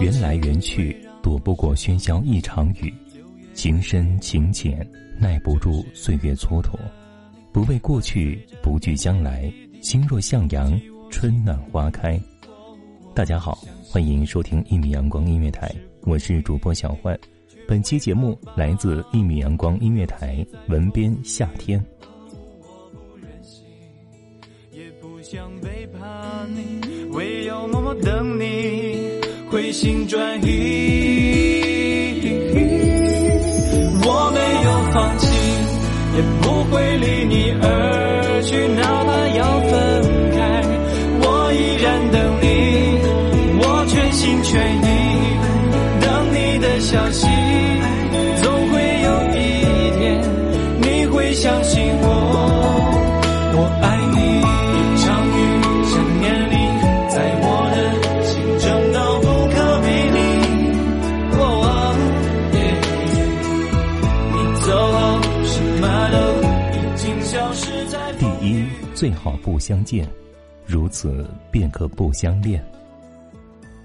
缘来缘去，躲不过喧嚣一场雨。情深情浅，耐不住岁月蹉跎。不畏过去，不惧将来，心若向阳，春暖花开。大家好，欢迎收听一米阳光音乐台，我是主播小焕。本期节目来自一米阳光音乐台，文编夏天。回心转意。我没有放弃，也不会离你而去，哪怕要分开，我依然等你，我全心全意等你的消息，总会有一天你会相信我，最好不相见，如此便可不相恋。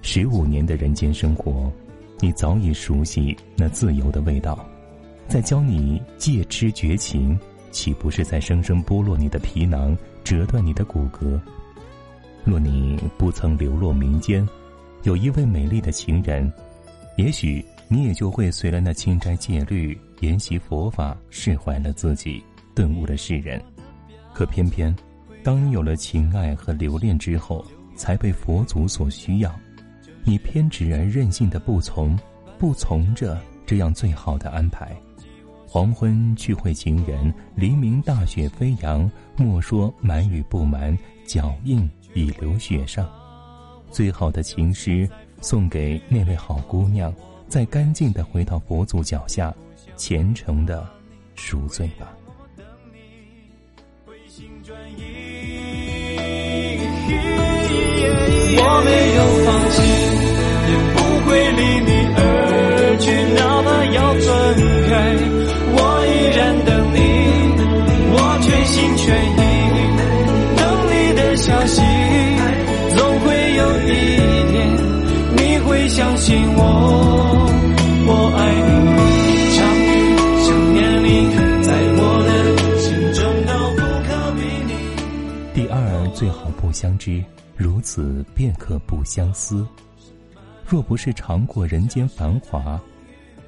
十五年的人间生活，你早已熟悉那自由的味道。再教你戒痴绝情，岂不是在生生剥落你的皮囊，折断你的骨骼？若你不曾流落民间，有一位美丽的情人，也许你也就会随了那清斋戒律，研习佛法，释怀了自己，顿悟了世人。可偏偏，当你有了情爱和留恋之后，才被佛祖所需要，你偏执而任性的不从，不从着这样最好的安排。黄昏去会情人，黎明大雪飞扬。莫说瞒与不瞒，脚印已留雪上。最好的情诗送给那位好姑娘，再干净的回到佛祖脚下，虔诚的赎罪吧。我没有放弃，也不会离你而去，哪怕要分开，我依然等你，我全心全意等你的消息，总会有一天你会相信我，我爱你。一场雨，想念你，在我的心中都不可比拟。第二，最好不相知，如此便可不相思。若不是尝过人间繁华，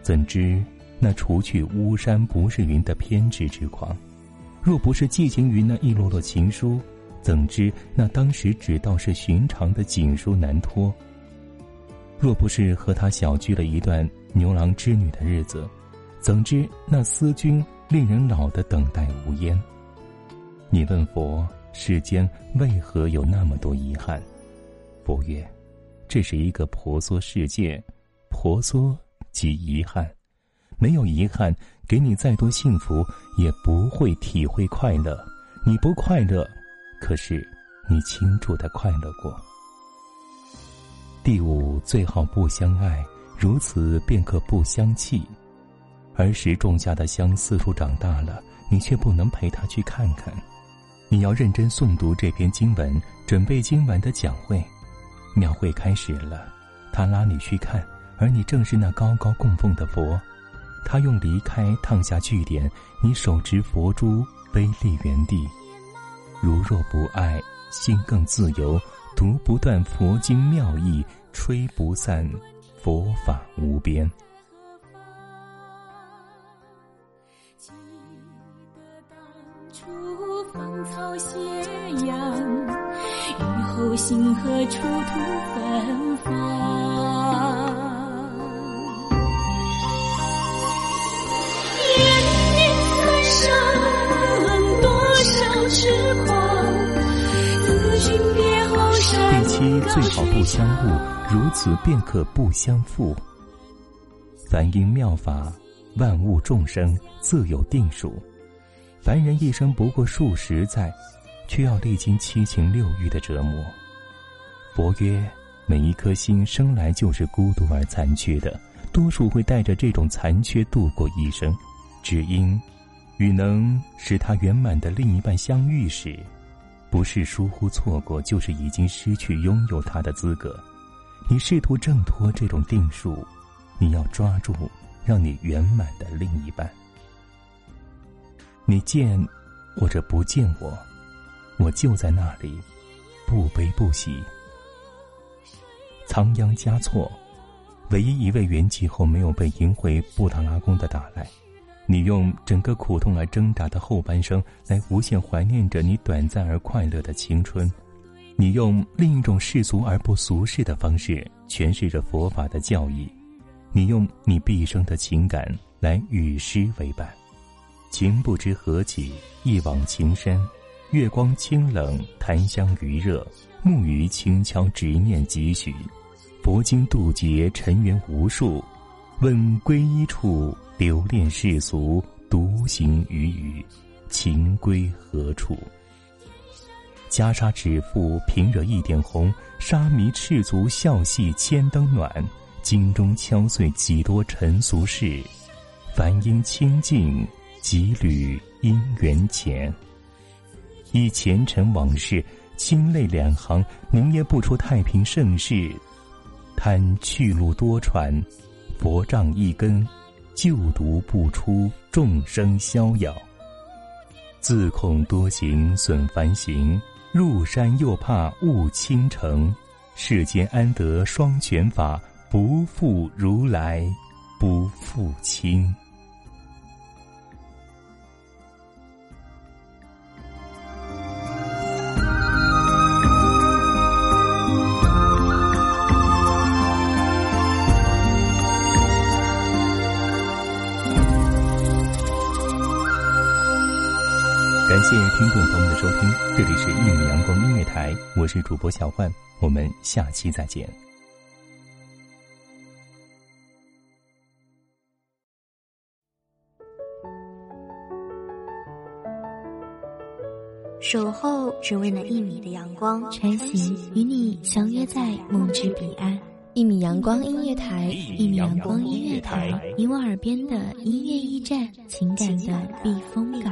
怎知那除去巫山不是云的偏执之狂？若不是寄情于那一摞摞情书，怎知那当时只道是寻常的锦书难托？若不是和他小聚了一段牛郎织女的日子，怎知那思君令人老的等待无烟？你问佛世间为何有那么多遗憾？佛曰：这是一个婆娑世界，婆娑即遗憾。没有遗憾，给你再多幸福，也不会体会快乐。你不快乐，可是你清楚的快乐过。第五，最好不相爱，如此便可不相弃。儿时种下的香，四处长大了，你却不能陪他去看看。你要认真诵读这篇经文，准备今晚的讲会。庙会开始了，他拉你去看，而你正是那高高供奉的佛。他用离开烫下句点，你手执佛珠，悲立原地。如若不爱，心更自由。读不断佛经妙义，吹不散佛法无边。记得当初芳草斜阳，雨后星河处土芬芳？年年三生，多少痴狂。自君别。第七，最好不相误，如此便可不相负。凡因妙法，万物众生自有定数。凡人一生不过数十载，却要历经七情六欲的折磨。佛曰：每一颗心生来就是孤独而残缺的，多数会带着这种残缺度过一生。只因与能使他圆满的另一半相遇时。不是疏忽错过，就是已经失去拥有他的资格。你试图挣脱这种定数，你要抓住让你圆满的另一半。你见或者不见我，我就在那里，不悲不喜。仓央嘉措，唯一一位圆寂后没有被迎回布达拉宫的达赖。你用整个苦痛而挣扎的后半生来无限怀念着你短暂而快乐的青春，你用另一种世俗而不俗世的方式诠释着佛法的教义，你用你毕生的情感来与诗为伴，情不知何起，一往情深，月光清冷，檀香余热，木鱼轻敲执念几许，佛经渡劫尘缘无数，问归依处。留恋世俗，独行于雨，情归何处？袈裟指腹，平惹一点红；沙弥赤足，笑戏千灯暖。经中敲碎几多尘俗事，梵音清净，几缕姻缘浅。忆前尘往事，清泪两行，凝噎不出太平盛世。贪去路多舛，佛杖一根。就读不出众生逍遥，自恐多行损梵行，入山又怕误倾城。世间安得双全法？不负如来，不负卿。谢听众朋友们的收听，这里是《一米阳光音乐台》，我是主播小焕，我们下期再见。守候只为那一米的阳光，晨行与你相约在梦之彼岸。一米阳光音乐台，一米阳光音乐台，你我耳边的音乐驿站，情感的避风港。